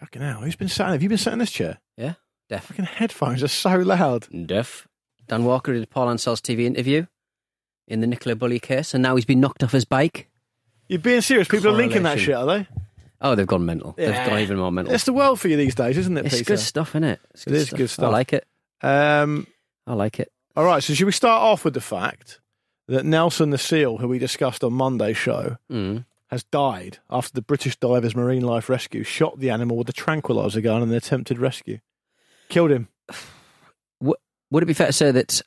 Fucking hell. Who's been sat Have you been sat in this chair? Yeah, deaf. Fucking headphones are so loud. Deaf. Dan Walker did Paul Ansell's TV interview in the Nicola Bulley case, and now he's been knocked off his bike. You're being serious. People are linking that shit, are they? Oh, they've gone mental. They've gone even more mental. It's the world for you these days, isn't it, It's Peter? good stuff, isn't it? It's It is good stuff. I like it. Um, I like it. all right, so should we start off with the fact that Nelson the SEAL, who we discussed on Monday's show, Mm. Has died after the British Divers Marine Life Rescue shot the animal with a tranquilizer gun in an attempted rescue? Killed him. Would it be fair to say that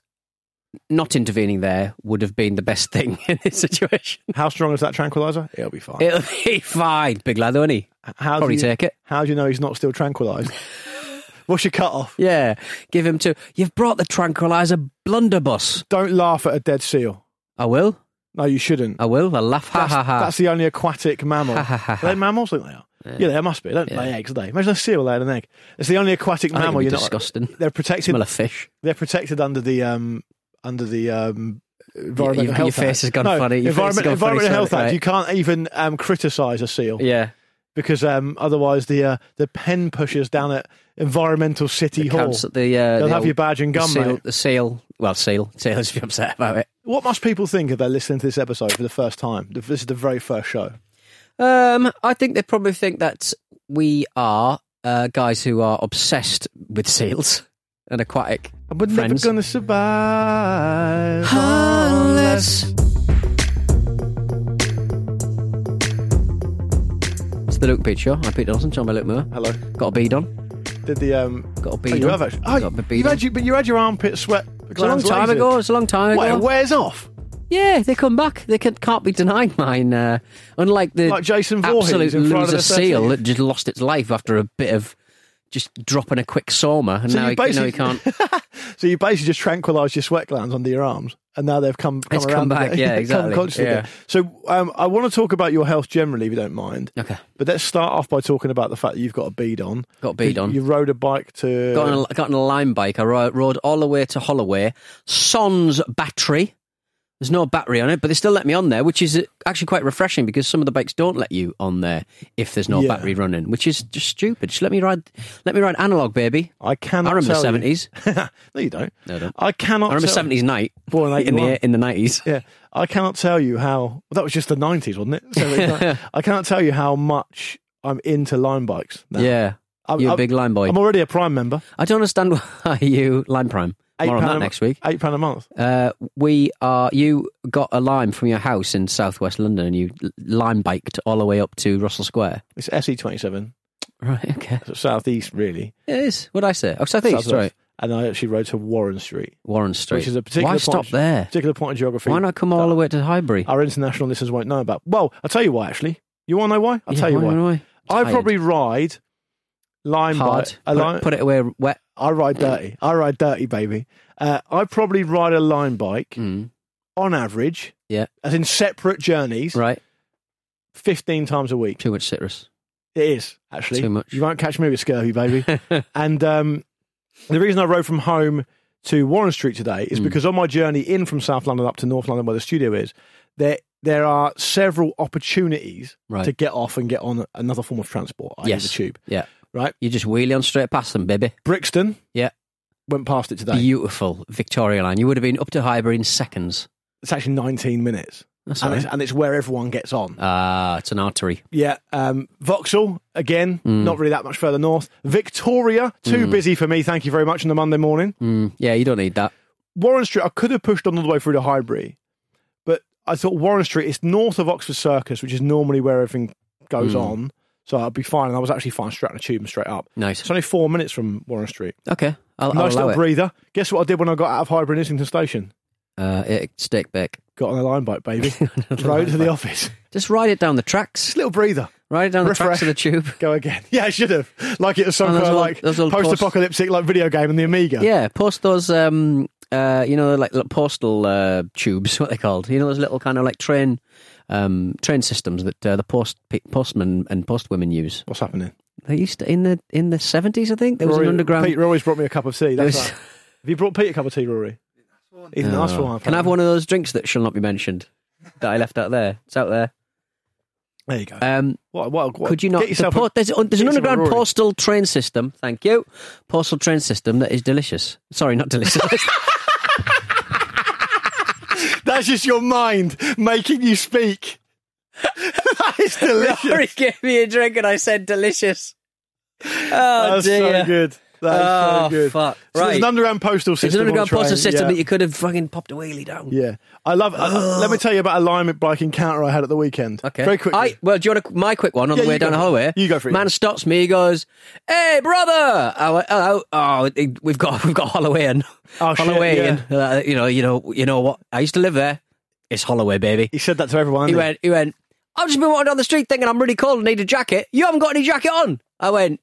not intervening there would have been the best thing in this situation? How strong is that tranquilizer? It'll be fine. It'll be fine. Big lad, won't he? How Probably do you, take it. How do you know he's not still tranquilized? What's your cut off? Yeah. Give him to. You've brought the tranquilizer blunderbuss. Don't laugh at a dead seal. I will. No, you shouldn't. I will. I'll laugh. Ha That's, ha ha. that's the only aquatic mammal. Ha, ha, ha, Are they mammals? I think they are. Yeah, they must be. They don't Yeah. lay eggs, do they? Imagine a seal laying an egg. It's the only aquatic I mammal. You're be not. disgusting. They're protected. Smell of fish. They're protected under the um under the um. Environmental your Health face Act. has gone no, funny. Your Environment, gone funny, Environmental Health sorry, Act. right. You can't even um, criticise a seal Yeah. Because um, otherwise the uh, the pen pushers down at Environmental City Hall Cancel the. Uh, they'll the have old- your badge and the gun, seal, mate. The seal. Well, seal. Sailors be upset about it. What must people think if they're listening to this episode for the first time? This is the very first show. Um, I think they probably think that we are uh, guys who are obsessed with seals and aquatic. And we're friends. never going to survive Unless- the Luke Beach Show. I'm Pete Donaldson, John by Luke Moore. Hello. Got a bead on. Did the um? Got a Oh, bead you on. have actually. Oh, Got a bead you've on. had you, but you had your armpit sweat. It's a long time ago. It's a long time What, ago. it wears off. Yeah, they come back. They can, can't be denied mine. Uh, unlike the Like Jason Voorhees absolute in loser seal that just lost its life after a bit of just dropping a quick soma, and So now, you he, now he can't. So you basically just tranquilised your sweat glands under your arms, and now they've come. come It's come back, yeah, exactly, yeah. So um, I want to talk about your health generally, if you don't mind. Okay, But let's start off by talking about the fact that you've got a bead on. got a bead You- on. You rode a bike to. Got on a, got on a Lime bike. I rode, rode all the way to Holloway. Sons battery. There's no battery on it, but they still let me on there, which is uh, actually quite refreshing because some of the bikes don't let you on there if there's no Yeah. battery running, which is just stupid. Just let me ride. Let me ride analog, baby. I cannot. I remember the seventies. no, you don't. No, I don't. I cannot. I remember seventies night Born in in 81. the in the nineties. Yeah, I cannot tell you how. Well, that was just the nineties, wasn't it? So I cannot tell you how much I'm into Lime bikes. Now. Yeah, I'm, you're a big Lime boy. I'm already a Prime member. I don't understand why you Lime Prime. Eight More on that a- next week. Eight pound a month. Uh, we are. You got a lime from your house in southwest London, and you lime biked all the way up to Russell Square. It's SE twenty seven. Right. Okay. So southeast, really. It is. What I say? Oh, southeast. Southwest. Right. And I actually rode to Warren Street, Warren Street. which is a particular Why point stop of- there? particular point of geography. Why not come all the way to Highbury? Our international listeners won't know about. Well, I'll tell you why. Actually, you want to know why? I'll Yeah, tell you why. why? I probably ride Lime hard. bike. Put, Lime- put it away wet. I ride dirty. I ride dirty, baby. Uh, I probably ride a Lime bike Mm. on average, Yeah. as in separate journeys, Right. fifteen times a week. Too much citrus. It is actually Too much. You won't catch me with scurvy, baby. and um, the reason I rode from home to Warren Street today is Mm. because on my journey in from South London up to North London, where the studio is, there there are several opportunities Right. to get off and get on another form of transport, i.e. Yes. the tube. Yeah. Right, You just wheelie on straight past them, baby. Brixton Yeah. went past it today. Beautiful Victoria line. You would have been up to Highbury in seconds. it's actually 19 minutes. That's and, all it's, and it's where everyone gets on. Ah, it's an artery. Yeah, um, Vauxhall again, Mm. not really that much further north. Victoria, too busy for me. Thank you very much on the Monday morning. Mm, yeah, you don't need that. Warren Street, I could have pushed on all the way through to Highbury, but I thought Warren Street is north of Oxford Circus, which is normally where everything goes Hmm. on. So I'd be fine. And I was actually fine straight on the tube and straight up. Nice. It's only four minutes from Warren Street. Okay, I'll, I'll nice allow little it. breather. Guess what I did when I got out of Highbury and Islington Station? Uh, it, steak bake. Got on a Lime bike, baby. Rode to the office. Just ride it down the tracks. Just a little breather. Ride it down the tracks of the tube. Go again. Yeah, I should have. Like it was some kind of like post- post-apocalyptic like video game in the Amiga. Yeah, post those. Um, uh, you know, like postal uh, tubes. What they're called? You know, those little kind of like train, um, train systems that uh, the post postmen and postwomen use. What's happening? They used to in the in the seventies, I think. There was an underground. Pete Rory's brought me a cup of tea. That's was- right. Have you brought Pete a cup of tea, Rory? He didn't for one. Oh. Can I have one of those drinks that shall not be mentioned that I left out there? It's out there. There you go. Um, what, what, what, could you not? Get the yourself po- a, there's, there's an underground postal train system. Thank you. Postal train system that is delicious. Sorry, not delicious. That's just your mind making you speak. that is delicious. Rory gave me a drink and I said delicious. Oh That's dear. so good. That is Oh, so good. fuck. So there's an underground postal system. There's an underground postal system yeah. that you could have fucking popped a wheelie down. Yeah, I love. I, let me tell you about a Lime bike encounter I had at the weekend. Okay. very quickly. I, well, do you want a, my quick one on Yeah, the way down the hallway? You go for it, Man yeah. stops me. He goes, "Hey, brother!" I went, "Hello." Oh, we've got we've got Holloway Oh, shit, Holloway Uh, you know, you know, you know what? I used to live there. It's Holloway, baby. he said that to everyone. He went. He went. I've just been walking down the street thinking I'm really cold and need a jacket. You haven't got any jacket on. I went.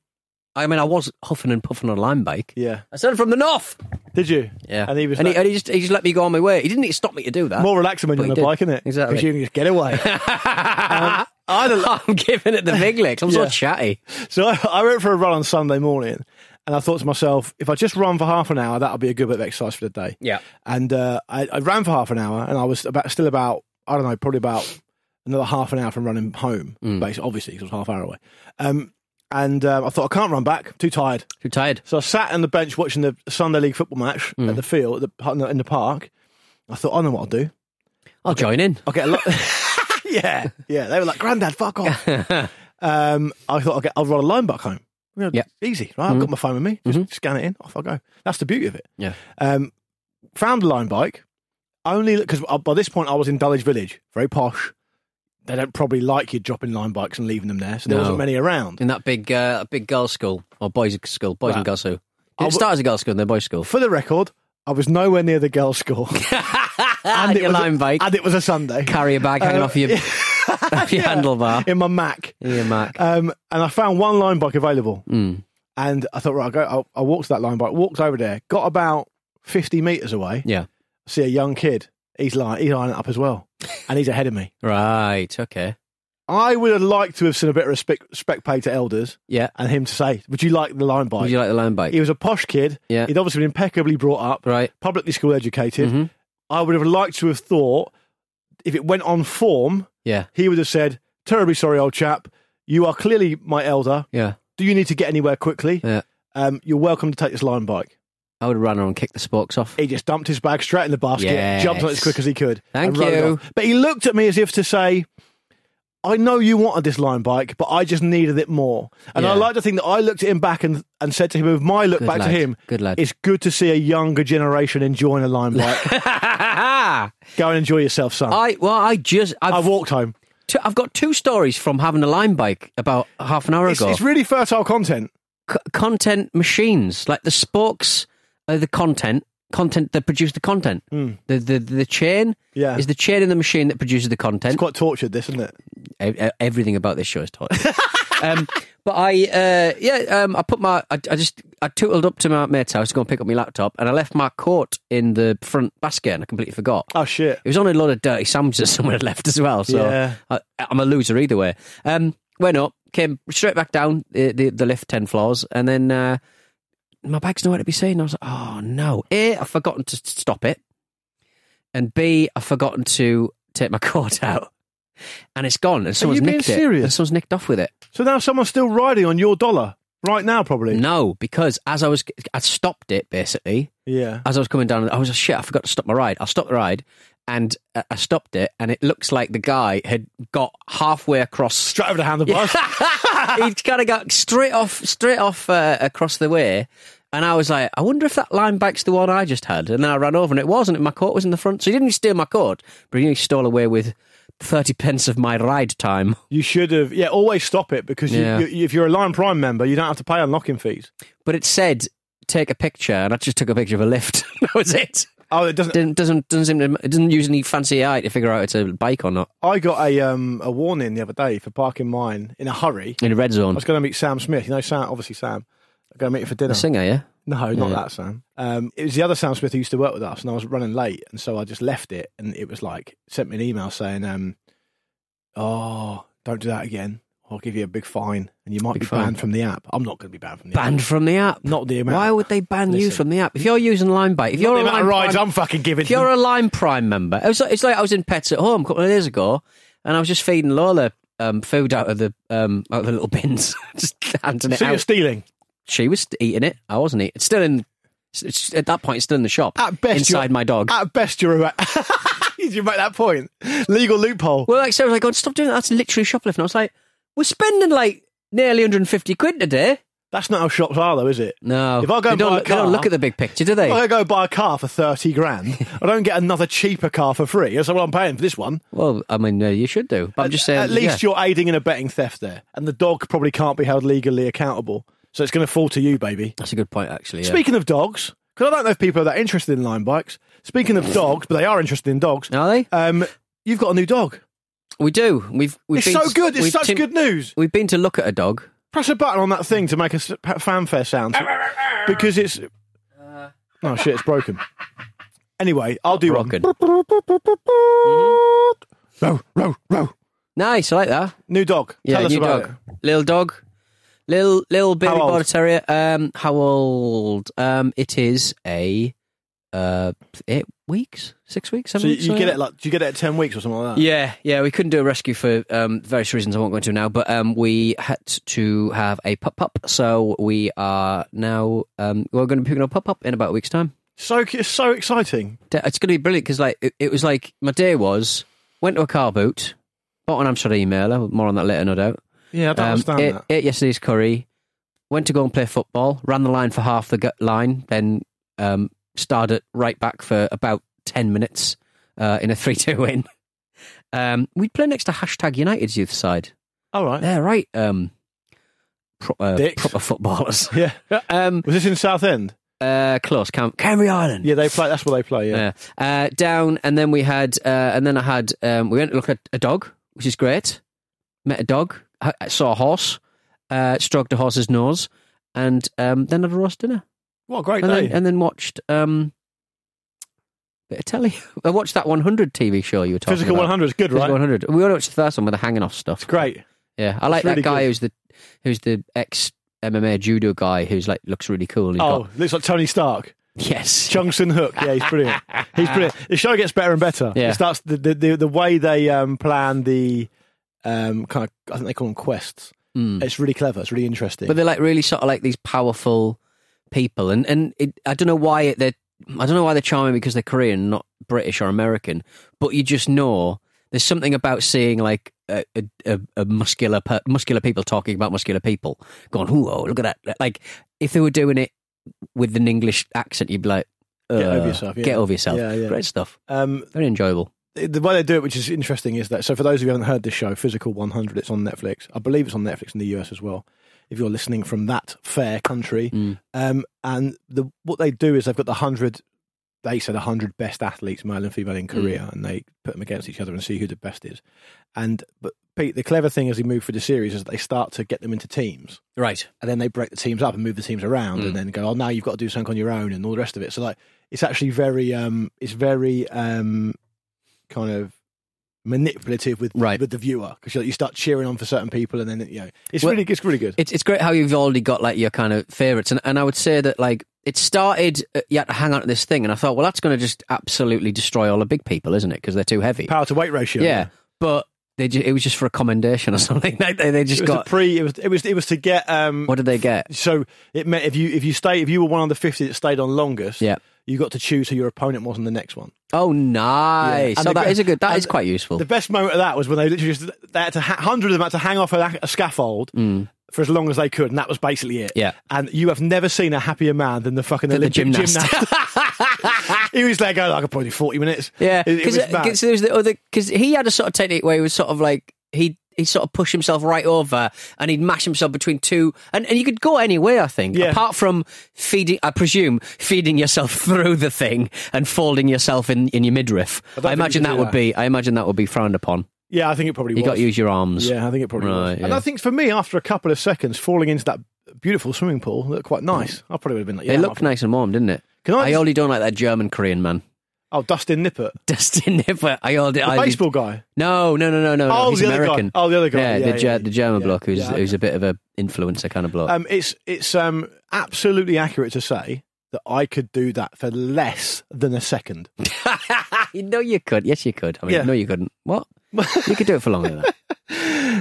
I mean, I was huffing and puffing on a Lime bike. Yeah. I said from the north. Did you? Yeah, And he was and, like- he, and he just he just let me go on my way. He didn't need to stop me to do that. more relaxing when But you're on he a did. bike, isn't it? Exactly. Because you can just get away. um, I a, I'm giving it the big licks. I'm so Yeah. chatty. So I, I went for a run on Sunday morning, and I thought to myself, if I just run for half an hour, that'll be a good bit of exercise for the day. Yeah. And uh, I, I ran for half an hour, and I was about still about I don't know, probably about another half an hour from running home. Basically, obviously, 'cause it was half hour away. Um, and uh, I thought I can't run back, too tired. Too tired. So I sat on the bench watching the Sunday League football match Mm. at the field at the, in the park. I thought, I know what I'll do. I'll join in. I'll get a lot. yeah, yeah. They were like, "Granddad, fuck off." um, I thought I'll get. I'll run a Lime back home. You know, Yeah. easy, right? I've got my phone with me. Just scan it in. Off I go. That's the beauty of it. Yeah. Um, found a Lime bike only because by this point I was in Dulwich Village, very posh. They don't probably like you dropping Lime bikes and leaving them there, so there No. wasn't many around. In that big uh, big girls' school or boys' school, boys Right. and girls' school. I It w- started as a girls' school and then boys' school. For the record, I was nowhere near the girls' school, and it your was Lime a, bike, and it was a Sunday carry a bag hanging Uh, off your, off your handlebar. in my Mac. Yeah, Mac. Um, and I found one Lime bike available. Mm. And I thought, right, I'll go. I'll, I'll walk to that Lime bike. Walked over there, got about fifty meters away. Yeah. See a young kid. He's lying. He's lining up as well, and he's ahead of me. Right. Okay. I would have liked to have seen a bit of respect, respect paid to elders, Yeah. and him to say, "Would you like the Lime bike?" Would you like the Lime bike? he was a posh kid. Yeah. He'd obviously been impeccably brought up, Right. publicly school educated. Mhm. I would have liked to have thought, if it went on form, Yeah. he would have said, "Terribly sorry, old chap. You are clearly my elder. Yeah. Do you need to get anywhere quickly? Yeah. Um, you're welcome to take this Lime bike." I would have run on and kicked the spokes off. He just dumped his bag straight in the basket, Yes. jumped on it as quick as he could. Thank and rode you. off. But he looked at me as if to say, I know you wanted this Lime bike, but I just needed it more. And I Yeah. like to think that I looked at him back and, and said to him, with my look Good back lad. to him, Good lad. it's good to see a younger generation enjoying a Lime bike. I Go and enjoy yourself, son. I, well, I just I've, walked home. two, I've got two stories from having a Lime bike about half an hour It's, ago. it's really fertile content. C- content machines, like the spokes, are the content. Content that produce the content. The, the the chain. Yeah. is the chain in the machine that produces the content. It's quite tortured, this, isn't it? Everything about this show is tortured. um, but I, uh, yeah, um, I put my, I, I just, I tootled up to my mate's house to go and pick up my laptop, and I left my coat in the front basket, and I completely forgot. Oh, shit. It was on a lot of dirty sandwiches someone had left as well. So Yeah. I, I'm a loser either way. Um, went up, came straight back down the, the, the lift 10 floors, and then uh, my bag's nowhere to be seen. I was like, oh no. A, I've forgotten to stop it. And B, I've forgotten to take my coat out. And it's gone. And someone's nicked it. serious? And someone's nicked off with it. So now someone's still riding on your dollar right now, probably. No, because as I was, I stopped it basically Yeah. as I was coming down, I was like, shit, I forgot to stop my ride. I'll stop the ride. and uh, I stopped it, and it looks like the guy had got halfway across. Straight over the handlebars. he kind of got straight off, straight off uh, across the way. And I was like, I wonder if that Lime bike's the one I just had. And then I ran over and it wasn't. My coat was in the front. So he didn't steal my coat, but he stole away with 30 pence of my ride time. You should have, yeah, always stop it because you, Yeah. you, if you're a Lime Prime member, you don't have to pay unlocking fees. But it said, take a picture. And I just took a picture of a lift. that was it. Oh, it doesn't. Didn't, doesn't, doesn't seem to, it doesn't use any fancy eye to figure out it's a bike or not. I got a um a warning the other day for parking mine in a hurry. In a red zone. I was going to meet Sam Smith. You know Sam, obviously Sam. I'm going to meet him for dinner. The singer, yeah? No, not that Sam. Um, it was the other Sam Smith who used to work with us, and I was running late, and so I just left it, and it was like sent me an email saying, um, "Oh, don't do that again. I'll give you a big fine, and you might Big be fine. banned from the app." I'm not going to be banned from the app. Banned app. from the app. Not the amount. Why would they ban you from the app? If you're using Limebike, if Not you're the a amount Lime of rides Prime- I'm fucking giving. If you're a Lime Prime member, it was like, it's like I was in Pets at Home a couple of days ago, and I was just feeding Lola um, food out of the um, out of the little bins, just handing it so you're stealing. She was eating it. I wasn't eating. It's still in. It's, at that point, it's still in the shop. At best, inside you're- my dog. At best, you're a. Did you make that point? Legal loophole. well, like Sarah was like, "God, stop doing that. That's literally shoplifting." I was like, "We're spending like nearly 150 quid today." That's not how shops are, though, is it? No, If I go they don't, buy a look- they don't look at the big picture, do they? If I go buy a car for thirty grand, I don't get another cheaper car for free. That's what I'm paying for this one. Well, I mean, uh, you should do. But I'm just saying. At least yeah. you're aiding and abetting theft there, and the dog probably can't be held legally accountable. So it's going to fall to you, baby. That's a good point, actually. Yeah. Speaking of dogs, because I don't know if people are that interested in Lime bikes. Speaking of dogs, but they are interested in dogs. Are they? Um, you've got a new dog. We do. We've. we've It's been so to- good. It's such tin- good news. We've been to look at a dog. Press a button on that thing to make a s- fanfare sound because it's. Oh shit! It's broken. Anyway, I'll do one. Broken. Row, row, row. Nice, I like that. New dog. Yeah, Tell us new about dog. it. Little dog. Little little baby How old? border terrier. Um, how old? Um, it is a uh eight weeks, six weeks, So seven you, weeks. you get like it like do you get it at ten weeks or something like that? that? Yeah, yeah. We couldn't do a rescue for um, various reasons. I won't go into now, but um, we had to have a pup pup. So we are now um, we're going to be picking up pup pup in about a week's time. So it's so exciting. It's going to be brilliant because like it, it was like my day was went to a car boot, bought an Amstrad emailer. More on that later, no doubt. Yeah, I don't Um, understand ate, that. ate yesterday's curry, went to go and play football, ran the line for half the gut line, then um, started right back for about 10 minutes uh, in a 3 2 win. Um, we play next to hashtag United's youth side. All right. They're right. Um, pro- uh, Dicks. proper footballers. Yeah. um, Was this in Southend? uh, close. Cam- Canvey Island. Yeah, they play. That's where they play. Yeah. Yeah. Uh, down, and then we had, uh, and then I had, um, we went to look at a dog, which is great. Met a dog, I I saw a horse, uh, stroked a horse's nose, and um, then had a roast dinner, What great and day. then, and then watched um, bit of telly. I watched that 100 TV show you were talking about. Physical about. 100 is good, Physical right? 100. We only watched the first one with the hanging off stuff. It's great. Yeah, I like It's really that guy good. who's the who's the ex MMA judo guy who's like looks really cool. He's Oh, got, looks like Tony Stark. yes, Jungson Hook. Yeah, he's brilliant. He's brilliant. The show gets better and better. Yeah. It starts the the, the, the way they um, plan the um, kind of I think they call them quests. Mm. It's really clever. It's really interesting. but they're like really sort of like these powerful people, and and it, I don't know why they're I don't know why they're charming because they're Korean, not British or American. But you just know there's something about seeing like a, a, a, muscular per, muscular people talking about muscular people, going, "Whoa, look at that!" Like if they were doing it with an English accent, you'd be like, Get over "Uh, yourself, yeah. Get over yourself. Yeah, yeah. Great stuff. um, Very enjoyable. the way they do it, which is interesting, is that so for those of you who haven't heard this show, Physical 100, it's on Netflix. I believe it's on Netflix in the US as well. If you're listening from that fair country, Mm. um, and the what they do is they've got the hundred. They said hundred best athletes, male and female, in Korea, and they put them against each other and see who the best is. And but Pete, the clever thing as they move through the series is that they start to get them into teams, Right. and then they break the teams up and move the teams around, Mm. and then go, oh, now you've got to do something on your own, and all the rest of it. So like, it's actually very, um, it's very um, kind of manipulative with Right. with the viewer because you start cheering on for certain people, and then you know, it's Well, really, it's really good. It's it's great how you've already got like your kind of favourites, and and I would say that like it started. Uh, you had to hang on to this thing, and I thought, well, that's going to just absolutely destroy all the big people, isn't it? Because they're too heavy. Power to weight ratio. yeah, but they ju- it was just for a commendation or something. They, they, just was got. a pre. It was. It was. It was to get. Um, what did they get? So it meant if you if you stay if you were one of the fifty that stayed on longest, Yeah. You got to choose who your opponent was in the next one. Oh, nice. And So the that is a good. That is quite useful. The best moment of that was when they literally just they had to ha- hundred of them had to hang off a, a scaffold for as long as they could, and that was basically it. Mm. Yeah. And you have never seen a happier man than the fucking the Olympic gymnast. he was there going, I could probably do forty minutes. Yeah, It- it was because there was the other because he had a sort of technique where he was sort of like he he sort of push himself right over and he'd mash himself between two and, and you could go any way I think Yeah. apart from feeding I presume feeding yourself through the thing and folding yourself in, in your midriff don't I, imagine you that would that. be I imagine that would be frowned upon Yeah, I think it probably you was. got to use your arms Yeah, I think it probably was. Right, And. I think for me, after a couple of seconds falling into that beautiful swimming pool, looked quite nice. Mm. I probably would have been like, yeah. it looked nice and warm didn't it Can I I only don't like that German Korean man Oh, Dustin Nippert, Dustin Nipper I only the I, baseball guy. no no no no no Oh, he's the other guy. American Oh, the other guy. yeah, Yeah, the, Ger- yeah, the German bloke who's Yeah, who's a bit of a influencer kind of bloke Um, it's it's um, absolutely accurate to say that I could do that for less than a second. you know you could. Yes, you could. I mean, no, you couldn't. What? you could do it for longer than that.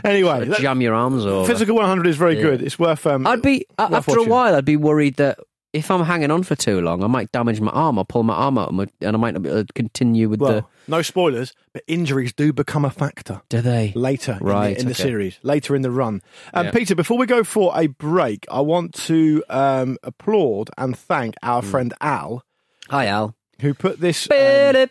Anyway, Jam your arms over. physical 100 is very good. It's worth. Um, I'd be worth after a while. I'd be worried that if I'm hanging on for too long, I might damage my arm or pull my arm out, and and I might not be able to continue with Well, the. no spoilers, but injuries do become a factor. Do they? later in the- Right, in the, series, later in the run. Um, Yeah. Peter, before we go for a break, I want to um, applaud and thank our Hmm. friend Al, Hi, Al. who put this. um,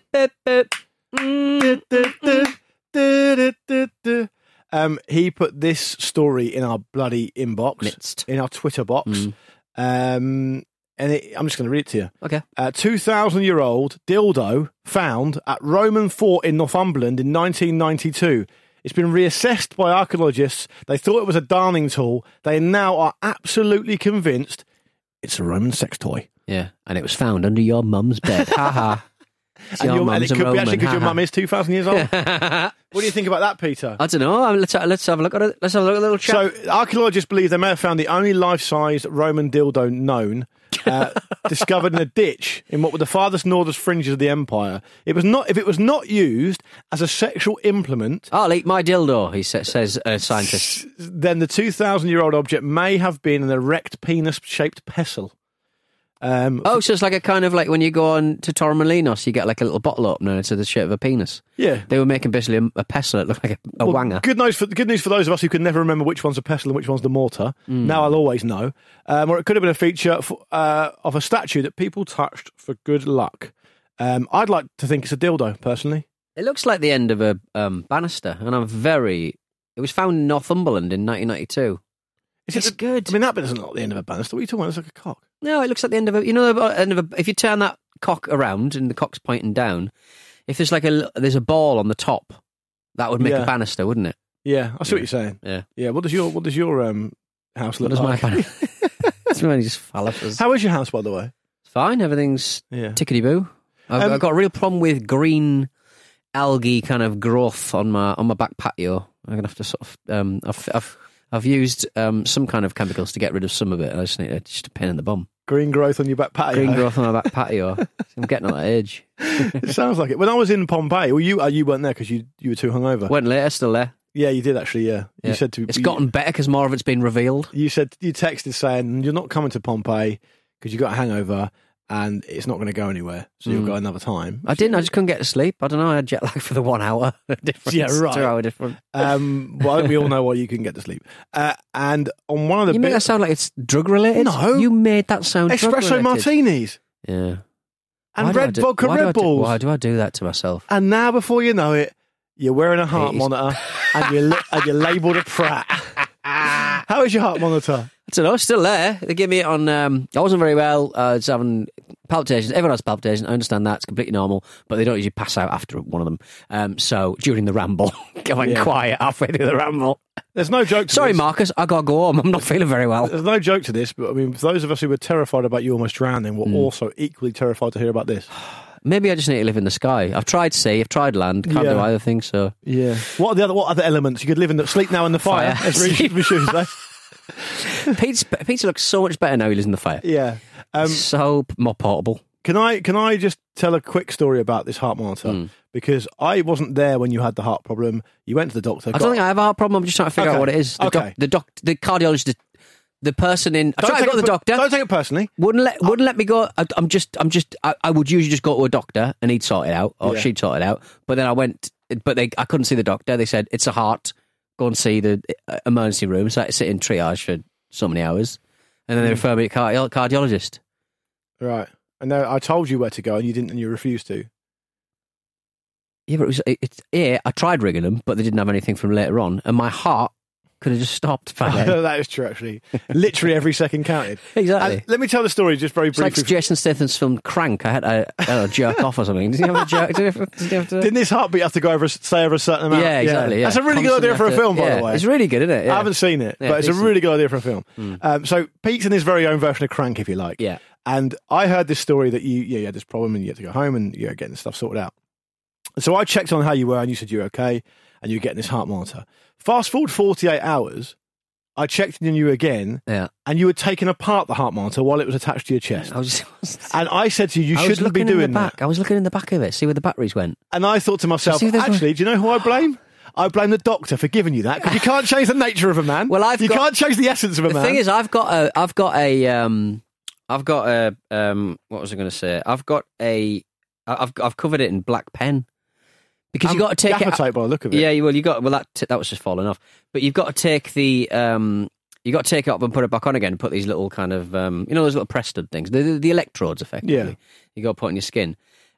um, he put this story in our bloody inbox, Midst. in our Twitter box. Mm. Um, and it, I'm just going to read it to you. Okay. A 2,000 year old dildo found at Roman Fort in Northumberland in 1992. It's been reassessed by archaeologists. They thought it was a darning tool. They now are absolutely convinced it's a Roman sex toy. Yeah, and it was found under your mum's bed. ha ha. It's And, your your, and it could be actually because your mum is 2,000 years old. what do you think about that, Peter? I don't know. Let's let's have a look at it. Let's have a look at a little chat. So, archaeologists believe they may have found the only life-sized Roman dildo known, uh, discovered in a ditch in what were the farthest northern fringes of the empire. It was not if it was not used as a sexual implement. I'll eat my dildo. He sa- says a scientist. Then the 2,000-year-old object may have been an erect penis-shaped pestle. Um, Oh, so it's like a kind of like when you go on to Torremolinos, you get like a little bottle opener and it's the shape of a penis. yeah. They were making basically a, a pestle that looked like a, a Well, wanger. Good news for good news for those of us who can never remember which one's a pestle and which one's the mortar. Hmm. Now I'll always know. Um, or it could have been a feature for, uh, of a statue that people touched for good luck. Um, I'd like to think it's a dildo, personally. It looks like the end of a um, banister, and I'm very. It was found in Northumberland in 1992. Is It's it good. I mean, that bit doesn't look like the end of a banister. What are you talking about? It's like a cock. No, it looks like the end of a. You know, the end of a. If you turn that cock around and the cock's pointing down, if there's like a there's a ball on the top, that would make Yeah. a banister, wouldn't it? Yeah, I see what you're saying. Yeah. Yeah. What does your What does your um, house What look does my like? banister? it's really just phalluses. How is your house, by the way? Fine, everything's Yeah. tickety boo. I've, Um, I've got a real problem with green algae kind of growth on my on my back patio. I'm gonna have to sort of um, I've I've, I've used um, some kind of chemicals to get rid of some of it. I just need it's just a pain in the bum. Green growth on your back patio. Green growth on my back patio. I'm getting on that age. it sounds like it. When I was in Pompeii, well, you uh, you weren't there because you you were too hungover. Went later, still there. Yeah, you did actually. Yeah, Yeah. you said to It's you- gotten better because more of it's been revealed. You said you texted saying you're not coming to Pompeii because you got a hangover and it's not going to go anywhere, so you'll Mm. go another time. I didn't. I just couldn't get to sleep. I don't know. I had jet lag for the one hour difference. Yeah, right. Two hour difference. Um, well, we all know why you couldn't get to sleep. Uh, and on one of the You make that sound like it's drug related. No. you made that sound espresso martinis Yeah. and Why red do- vodka do I Red do- Bulls. Why do I do that to myself? And now, before you know it, you're wearing a heart monitor and you're and you're labelled a prat. How is your heart monitor? I don't know. Still there. They gave me it on. Um, I wasn't very well. I was having palpitations. Everyone has palpitations. I understand that. It's completely normal. But they don't usually pass out after one of them. Um, so during the ramble, going Yeah. quiet halfway through the ramble. There's no joke. To Sorry, this. Marcus. I gotta go home. I'm not feeling very well. There's no joke to this, but I mean, for those of us who were terrified about you almost drowning, were also equally terrified to hear about this. Maybe I just need to live in the sky. I've tried sea. I've tried land. Can't do Yeah. either thing. So Yeah. What are the other What other elements you could live in? The sleep now in the fire. Fire. As Rishi Rishi would say. Pete's, Peter looks so much better now. He lives in the fire. Yeah. Um, so more portable. can I can I just tell a quick story about this heart monitor? Mm. Because I wasn't there when you had the heart problem. You went to the doctor. I don't think I have a heart problem. I'm just trying to figure Okay. out what it is. The Okay. doc, the doc, the cardiologist the person in. I don't tried to go to the doctor. Don't take it personally. Wouldn't let wouldn't let me go. I, am just I'm just I, I would usually just go to a doctor and he'd sort it out or Yeah. she'd sort it out. But then I went, but they I couldn't see the doctor. They said it's a heart. Go and see the uh, emergency room. So I had to sit in triage for so many hours, and then they refer me to cardi- cardiologist. Right. And now I told you where to go, and you didn't, and you refused to. Yeah, but it was it, it's yeah. I tried ringing them, but they didn't have anything from later on, and my heart could have just stopped. By then. that is true, actually. Literally every second counted. Exactly. And let me tell the story just very It's like briefly. Jason Statham's film Crank. I had to, I had to jerk off or something. Did he have a jerk? Did he have, did he have to? Didn't this heartbeat have to go over, a- stay over a certain amount? Yeah, exactly. Yeah. That's a really good idea for a film, by the way. It's really good, isn't it? Yeah. I haven't seen it, Yeah, but it's decent. a really good idea for a film. Um, so Pete's in his very own version of Crank, if you like. Yeah. And I heard this story that you, yeah, you had this problem and you had to go home and you're getting stuff sorted out. So I checked on how you were and you said you were okay and you were getting this heart monitor. Fast forward 48 hours, I checked in on you again Yeah. and you had taken apart the heart monitor while it was attached to your chest. I was. And I said to you, you I shouldn't be looking in doing the that. back. I was looking in the back of it, see where the batteries went. And I thought to myself, See if there's no- actually, do you know who I blame? I blame the doctor for giving you that because you can't change the nature of a man. Well, I've you got- can't change the essence of a The man. The thing is, I've got a, I've got a, um, I've got a, um, what was I going to say? I've got a, I've I've covered it in black pen because you got to take gaffer it. by the look of it. Yeah, you well, you got well that t- that was just falling off, but you've got to take the, um, you got to take it up and put it back on again. and Put these little kind of, um, you know, those little press stud things, the, the, the electrodes, effectively. Yeah. You got to put on your skin.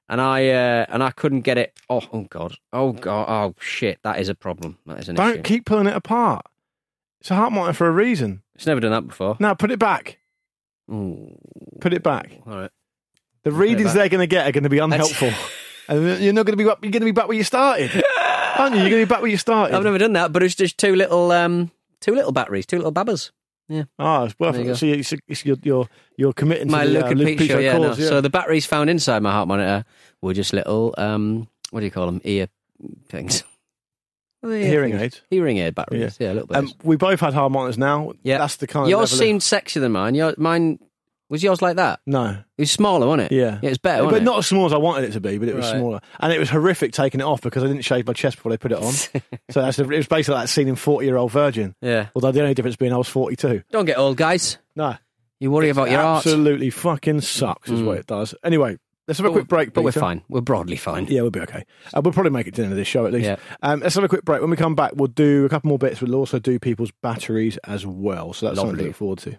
And I uh, and I couldn't get it. Oh, oh god! Oh god! Oh shit! That is a problem. That is an Don't issue. keep pulling it apart. It's a heart monitor for a reason. It's never done that before. Now put it back. Ooh. Put it back. All right. The readings back. they're going to get are going to be unhelpful, and you're not going to be. You're going to be back where you started, aren't you? You're going to be back where you started. I've never done that, but it's just two little, um, two little batteries, two little babbers. Yeah. Ah, it's worth it. So it's, it's, you're, you're you're committing My to the, Luke uh, and Pete show. Yeah, no. cause, yeah. So the batteries found inside my heart monitor were just little, um, what do you call them? Ear things. Ear Hearing things. aids. Hearing aid batteries. Yeah, a little bit. Um, we both had heart monitors now. yeah, that's the kind of yours seemed sexier than mine. Your, mine was yours like that. no. It was smaller, wasn't it? Yeah. yeah, it's better. but wasn't not as small as I wanted it to be, but it was Right. smaller. And it was horrific taking it off because I didn't shave my chest before they put it on. so that's the, it was basically like that scene in 40 Year Old Virgin. Yeah. Although the only difference being I was 42. Don't get old, guys. No. You worry about your art. Absolutely fucking sucks, is what it does. Anyway, let's have a But quick break, But we're fine. We're broadly fine. Yeah, we'll be okay. Uh, we'll probably make it to the end of this show at least. Yeah. Um, let's have a quick break. When we come back, we'll do a couple more bits. We'll also do people's batteries as well. So that's something to Lovely. look forward to.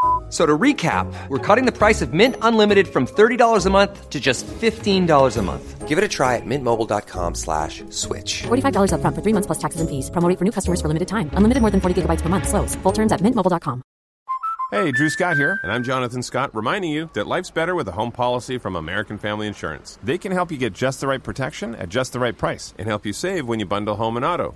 F- So to recap, we're cutting the price of Mint Unlimited from $30 a month to just $15 a month. Give it a try at mintmobile.com slash switch. $45 upfront for three months plus taxes and fees. Promo rate for new customers for limited time. Unlimited more than 40 gigabytes per month. Slows. Full terms at mintmobile.com. Hey, Drew Scott here, and I'm Jonathan Scott, reminding you that life's better with a home policy from American Family Insurance. They can help you get just the right protection at just the right price and help you save when you bundle home and auto.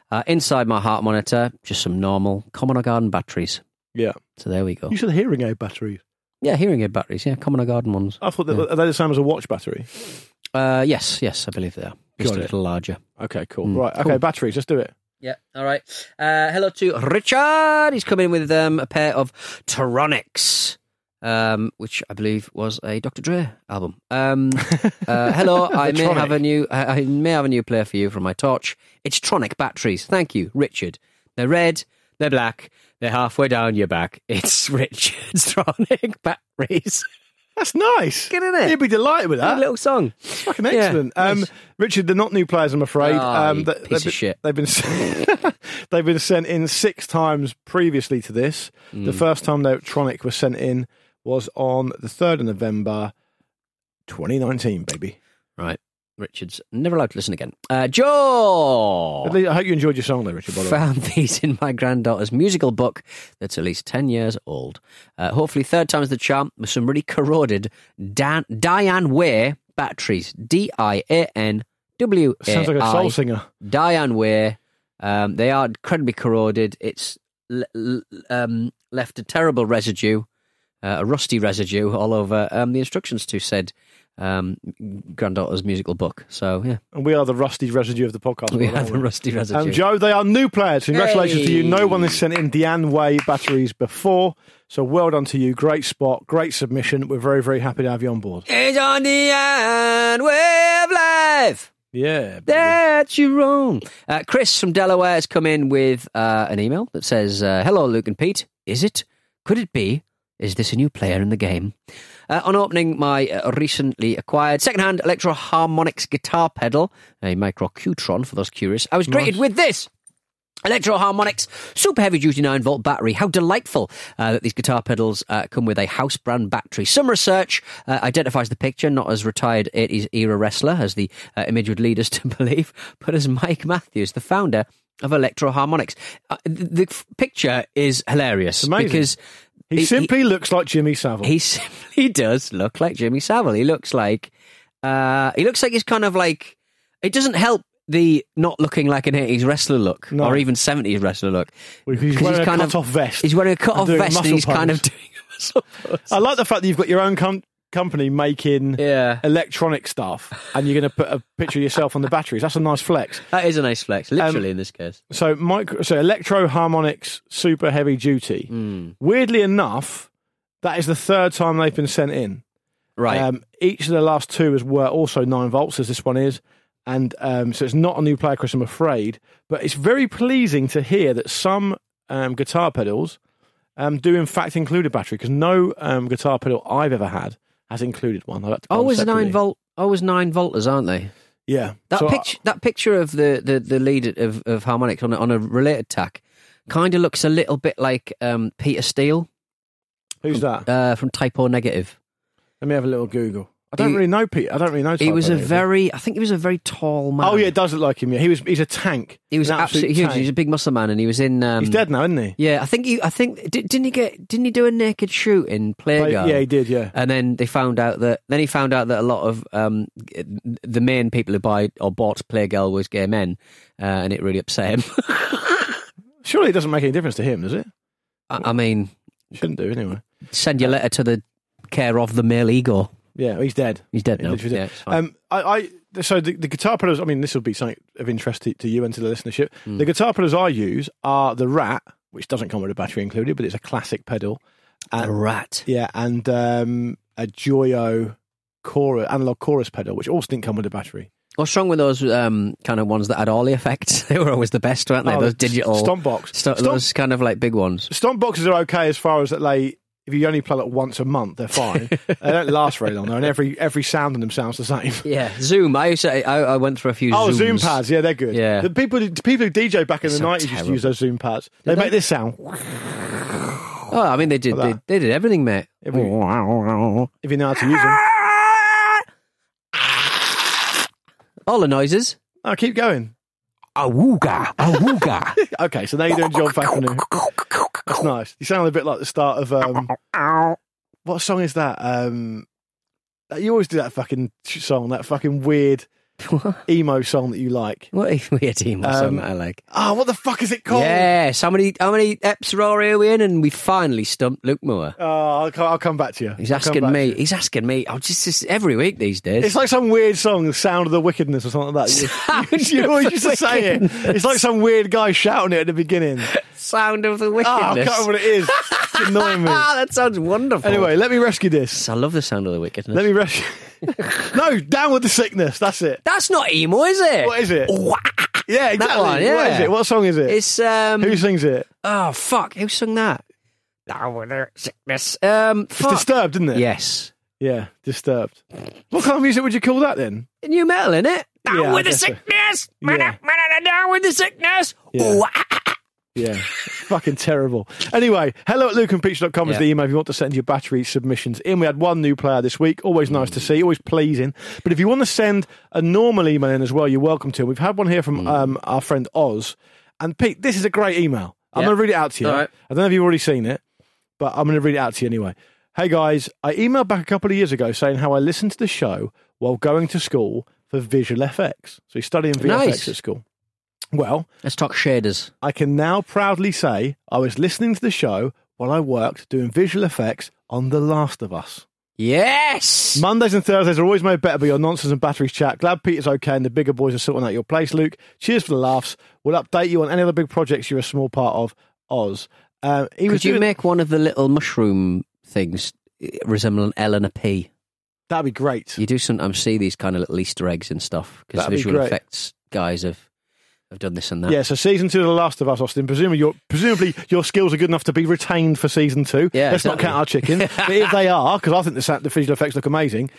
uh, inside my heart monitor, just some normal Common Garden batteries. Yeah. So there we go. You said hearing aid batteries. Yeah, hearing aid batteries. Yeah, Common Garden ones. I thought that are they the same as a watch battery? Uh, yes, yes, I believe they are. Just Got a it. little larger. Okay, cool. Mm, right. Okay, cool. batteries. Let's do it. Yeah, all right. Uh, hello to Richard. He's coming with um, a pair of Tronics, um, which I believe was a Dr. Dre album. Um, uh, hello, I may have a new I, I may have a new player for you from my torch. It's Tronic batteries. Thank you, Richard. They're red, they're black, they're halfway down your back. It's Richard's Tronic batteries. That's nice. Good, isn't it? You'd be delighted with Good that. little song. Fucking Yeah, excellent. um, nice. Richard, they're not new players, I'm afraid. Ah, um, they- piece they've of been, shit. They've been they've been sent in six times previously to this. Hmm. The first time that Tronic was sent in was on the third of November, 2019. Baby, Right. Richard's never allowed to listen again. Uh, Joe! Least- I hope you enjoyed your song, though, Richard. By the way. found these in my granddaughter's musical book that's at least 10 years old. Uh, hopefully, third time's the charm with some really corroded Dan- Diane Way batteries. D I A N W A Sounds like a soul singer. Diane Way. Um, they are incredibly corroded. It's l- l- um, left a terrible residue, uh, a rusty residue all over um, the instructions to said um, granddaughter's musical book. So, yeah, And we are the rusty residue of the podcast. we aren't have a rusty residue. Um, Joe, they are new players. Congratulations to you. No one has sent in Deanne Way batteries before. So well done to you. Great spot. Great submission. We're very, very happy to have you on board. It's on the iron way of life. Yeah. That's your own. Uh, Chris from Delaware has come in with uh, an email that says, uh, Hello, Luke and Pete. Is it? Could it be? Is this a new player in the game? Uh, on opening my uh, recently acquired secondhand Electro Harmonix guitar pedal, a Micro Qtron for those curious, I was greeted with this. Electro Harmonix super heavy duty 9 volt battery. How delightful uh, that these guitar pedals uh, come with a house brand battery. Some research uh, identifies the picture not as retired 80s era wrestler, as the uh, image would lead us to believe, but as Mike Matthews, the founder of Electro Harmonix. Uh, the, f- picture is hilarious because He, he- simply looks like Jimmy Savile. he simply does look like Jimmy Savile. He looks like uh, he looks like he's kind of like. It doesn't help the not looking like an eighties wrestler look No. or even seventies wrestler look. Well, he's wearing a kind of- cut-off vest He's wearing a cut off vest and he's kind of doing a muscle pose. I like the fact that you've got your own com- company making Yeah. electronic stuff and you're going to put a picture of yourself on the batteries. That's a nice flex. That is a nice flex, literally Um, in this case. So, micro, so Electro Harmonix, Super Heavy Duty. Hmm. Weirdly enough, that is the third time they've been sent in. Right. Um, each of the last two is, were also nine volts, as this one is. And um, so it's not a new player, Chris, I'm afraid. But it's very pleasing to hear that some um, guitar pedals um, do, in fact, include a battery because no um, guitar pedal I've ever had has included one. I've had to buy them always separately. nine volt. Always nine volters, aren't they? Yeah. That So, picture, that picture of the, the, the lead of, of harmonics on a, on a related tack, kind of looks a little bit like um, Peter Steele who's that? uh, from Type O Negative. Let me have a little Google. I don't He- really know Pete. I don't really know. He was a very, I think he was a very tall man. Oh yeah, it does look like him. Yeah, he was. He's a tank. he was absolutely huge. tank. He's a big muscle man, and he was in. Um, He's dead now, isn't he? Yeah, I think he. I think di- didn't he get? Didn't he do a naked shoot in Playgirl? yeah, he did. Yeah. And then they found out that. Then he found out that a lot of um, the main people who buy or bought Playgirl was gay men, uh, and it really upset him. Surely it doesn't make any difference to him, does it? I, I mean, Shouldn't do anyway. send your letter to the care of the male ego. Yeah, he's dead. He's dead He's now. Yeah, dead. fine. Um, I, I so the, the guitar pedals. I mean, this will be something of interest to, to you and to the listenership. Hmm. The guitar pedals I use are the Rat, which doesn't come with a battery included, but it's a classic pedal. And, a rat. yeah, and um, a Joyo chorus, analog chorus pedal, which also didn't come with a battery. What's wrong with those um, kind of ones that had all the effects? they were always the best, weren't they? Oh, those digital stomp box. sto- Stomp- those kind of like big ones. Stomp boxes are okay as far as that they. If you only play like once a month, they're fine. they don't last very long though, and every every sound in them sounds the same. Yeah, Zoom. I used to, I, I went through a few. Oh, Zooms. Zoom pads, yeah, they're good. Yeah. the people, the people who DJ back in the nineties used to use those Zoom pads. They Did make this sound. Oh, I mean, they did. Like They, they did everything, mate. If you, if you know how to use them. All the noises. Oh, keep going. Awooga, awooga. Okay, so now you're doing John Falconer. That's nice. You sound a bit like the start of um, what song is that? Um, you always do that fucking song, that fucking weird emo song that you like. what a weird team or something Um, I like. Oh, what the fuck is it called? Yes. How many? How many eps are we in? And we finally stumped Luke Moore. Oh, I'll, I'll come back to you. He's asking me. He's asking me. Oh, just, just every week these days. It's like some weird song, "The Sound of the Wickedness" or something like that. Sound You, you always used to say it. It's like some weird guy shouting it at the beginning. Sound of the wickedness. Oh, I wickedness. can't remember what it is. It's annoying me. Ah, that sounds wonderful. Anyway, let me rescue this. I love the sound of the wickedness. Let me rescue. no, down with the sickness. That's it. That's not emo, is it? What is it? Yeah, exactly. one, yeah. is it? What song is it? It's um. Who sings it? oh fuck! Who sung that? Down with the sickness. Um. It's Fuck. Disturbed, isn't it? Yes. Yeah, Disturbed. What kind of music would you call that then? Nu metal in it. Down Yeah, I with the guess so. sickness. Yeah. Down with the sickness. Yeah. Ooh, Yeah, fucking terrible. Anyway, hello at lukeandpeteshow.com is the email if you want to send your battery submissions in. We had one new player this week. Always nice to see, always pleasing. But if you want to send a normal email in as well, you're welcome to. We've had one here Mm. from um, our friend Oz. And Pete, this is a great email. I'm Yeah. going to read it out to you. Right. I don't know if you've already seen it, but I'm going to read it out to you anyway. Hey guys, I emailed back a couple of years ago saying how I listened to the show while going to school for visual FX. So he's studying VFX Nice. at school. Well, Let's talk shaders. I can now proudly say I was listening to the show while I worked doing visual effects on The Last of Us. Yes. Mondays and Thursdays are always made better by your nonsense and batteries chat. Glad Peter's okay and the bigger boys are sorting out your place, Luke. Cheers for the laughs. We'll update you on any other big projects you're a small part of. Oz. Um, he was Could you doing- make one of the little mushroom things eh, resemble an L and a P? That'd be great. You do sometimes see these kind of little Easter eggs and stuff because be visual great. effects guys have have done this and that. Yeah, so season two of The Last of Us, Austin. Presumably your, presumably your skills are good enough to be retained for season two. Yeah, Let's not count our chicken. but if they are, because I think the, the visual effects look amazing,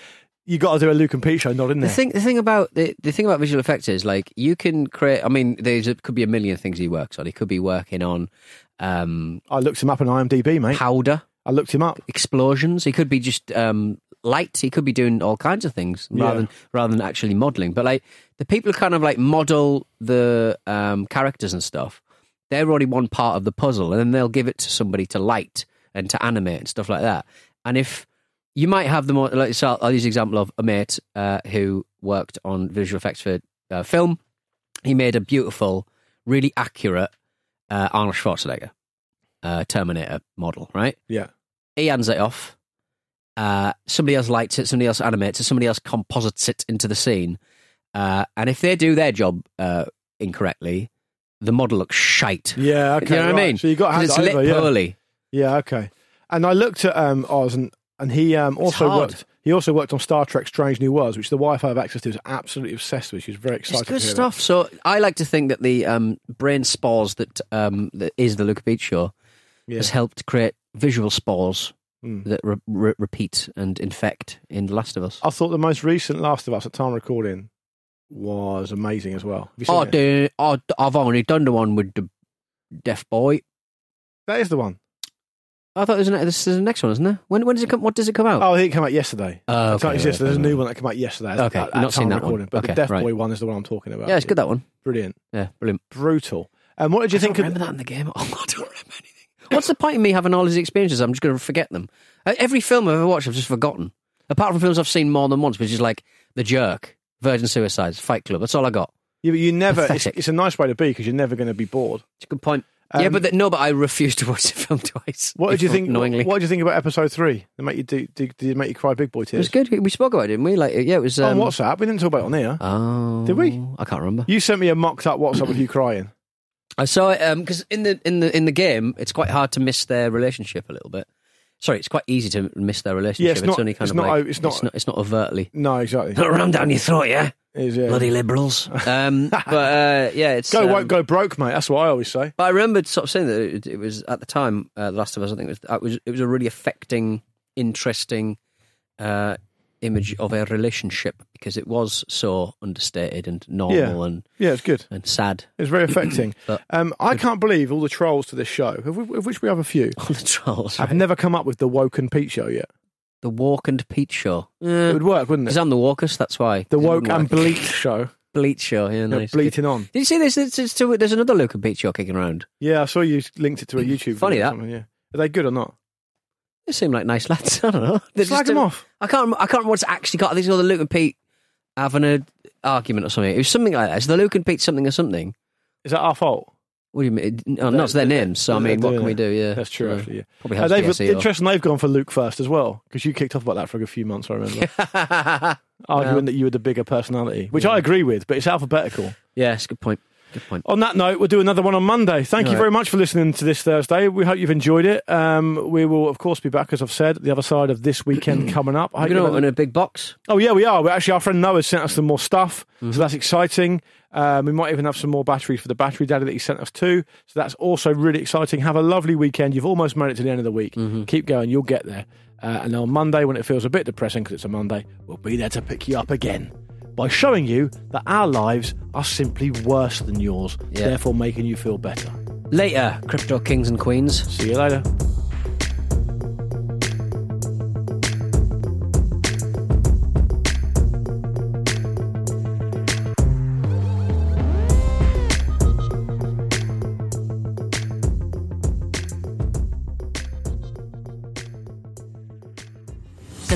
you got to do a Luke and Pete show, not in The there. thing, the thing about the, the thing about visual effects is like you can create. I mean, there's a, could be a million things he works on. He could be working on um, I looked him up on IMDb, mate. powder I looked him up. explosions. He could be just um, light. He could be doing all kinds of things rather Yeah. than rather than actually modeling. But like the people who kind of like model the um, characters and stuff, they're only one part of the puzzle, and then they'll give it to somebody to light and to animate and stuff like that. And if you might have the more, like, so I'll use the example of a mate uh, who worked on visual effects for uh, film. He made a beautiful, really accurate uh, Arnold Schwarzenegger uh, Terminator model, right? Yeah. he hands it off. Uh, somebody else lights it, somebody else animates it, somebody else composites it into the scene. Uh, and if they do their job uh, incorrectly, the model looks shite. Yeah, okay. you know what I mean? So you got hand it's it lit over, yeah. poorly. Yeah, okay. And I looked at um, Oz, and, and he um, also worked. He also worked on Star Trek: Strange New Worlds, which the wife I have access to is absolutely obsessed with. She's very excited. It's good stuff. So I like to think that the um, brain spores that um, that is the Luca Beach show Yeah. has helped create visual spores Mm. that re- re- repeat and infect in The Last of Us. I thought the most recent Last of Us at time recording was amazing as well. Have it? the, oh, I've only done the one with the deaf boy. That is the one. I thought there's, an, there's the next one, isn't there? When when does it come? What does it come out? Oh, it came out yesterday. It's not okay, exist. right, There's a new one that came out yesterday. Okay, at, not seen that of one. recording, But Okay, the Deaf right. Boy one is the one I'm talking about. yeah, it's good that one. Brilliant. Yeah, brilliant. Brutal. And what did you I think? don't Of, remember that in the game. Oh, I don't remember anything. What's the point of me having all these experiences? I'm just going to forget them. Uh, Every film I've ever watched, I've just forgotten. Apart from films I've seen more than once, which is like The Jerk, Virgin Suicides, Fight Club. That's all I got. yeah, but you never. It's, it's a nice way to be because you're never going to be bored. It's a good point. yeah, Um, but th- no, but I refuse to watch the film twice. What did you think? Knowingly, What did you think about episode three? Did it make you do? Did, did it make you cry big boy it tears? was good. We spoke about it, didn't we? Like, yeah, it was. Um, on WhatsApp. We didn't talk about it on here. Oh, Did we? I can't remember. You sent me a mocked up WhatsApp with you crying. I saw it because in the in the in the game, it's quite hard to miss their relationship a little bit. Sorry, it's quite easy to miss their relationship. it's not- only kind it's of not- like it's not- it's not it's not overtly. No, exactly. Got ram down your throat, yeah. Is, yeah. Bloody liberals. Um, but uh, yeah, it's Go um, won't go broke, mate. That's what I always say. But I remember sort of saying that it, it was at the time, uh, The Last of Us. I think it was, it was it was a really affecting, interesting uh, image of a relationship because it was so understated and normal and Yeah, it's good. and sad. It's very affecting. But- um, I can't believe all the trolls to this show, of of which we have a few, On the trolls, I've right? never come up with the woke and Pete show yet. the Walk and Pete show. It Eh, would work, wouldn't it? Because it? I'm the Walkers, that's why. The It woke and bleat show. Bleach show. Yeah, Yeah, nice. bleating on. Did you see this? There's, there's, two- there's another Luke and Pete show kicking around. Yeah, I saw you linked it to a YouTube. Funny video that. something, Yeah, are they good or not? They seem like nice lads. I don't know. They're Slag just them a- off. I can't. I can't remember what's actually got. I think it's all the Luke and Pete having a argument or something. It was something like that. It's the Luke and Pete something or something. Is that our fault? What do you mean? No, not their names. So I mean, what can we do? Yeah, That's true, So, actually. Yeah. Probably Uh, has they've, interesting. They've gone for Luke first as well because you kicked off about that for a few months. I remember arguing that you were the bigger personality, which I agree with, but it's alphabetical. yeah, it's a good point. Good point. On that note, we'll do another one on Monday. Thank you All right. very much for listening to this Thursday. We hope you've enjoyed it. Um, we will, of course, be back, as I've said, the other side of this weekend coming up. We're going to open a big box. Oh yeah, we are. We're actually, our friend Noah sent us some more stuff, Mm-hmm. so that's exciting. Um, we might even have some more batteries for the battery daddy that he sent us too. So that's also really exciting. Have a lovely weekend. You've almost made it to the end of the week. Mm-hmm. Keep going. You'll get there. Uh, and on Monday, when it feels a bit depressing because it's a Monday, we'll be there to pick you up again by showing you that our lives are simply worse than yours, Yeah. therefore making you feel better. Later, crypto kings and queens. See you later.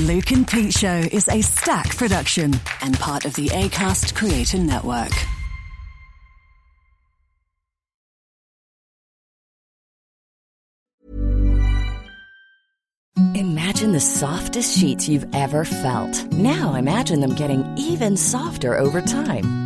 Luke and Pete Show is Acast production and part of the ACAST Creator Network. Imagine the softest sheets you've ever felt. Now imagine them getting even softer over time.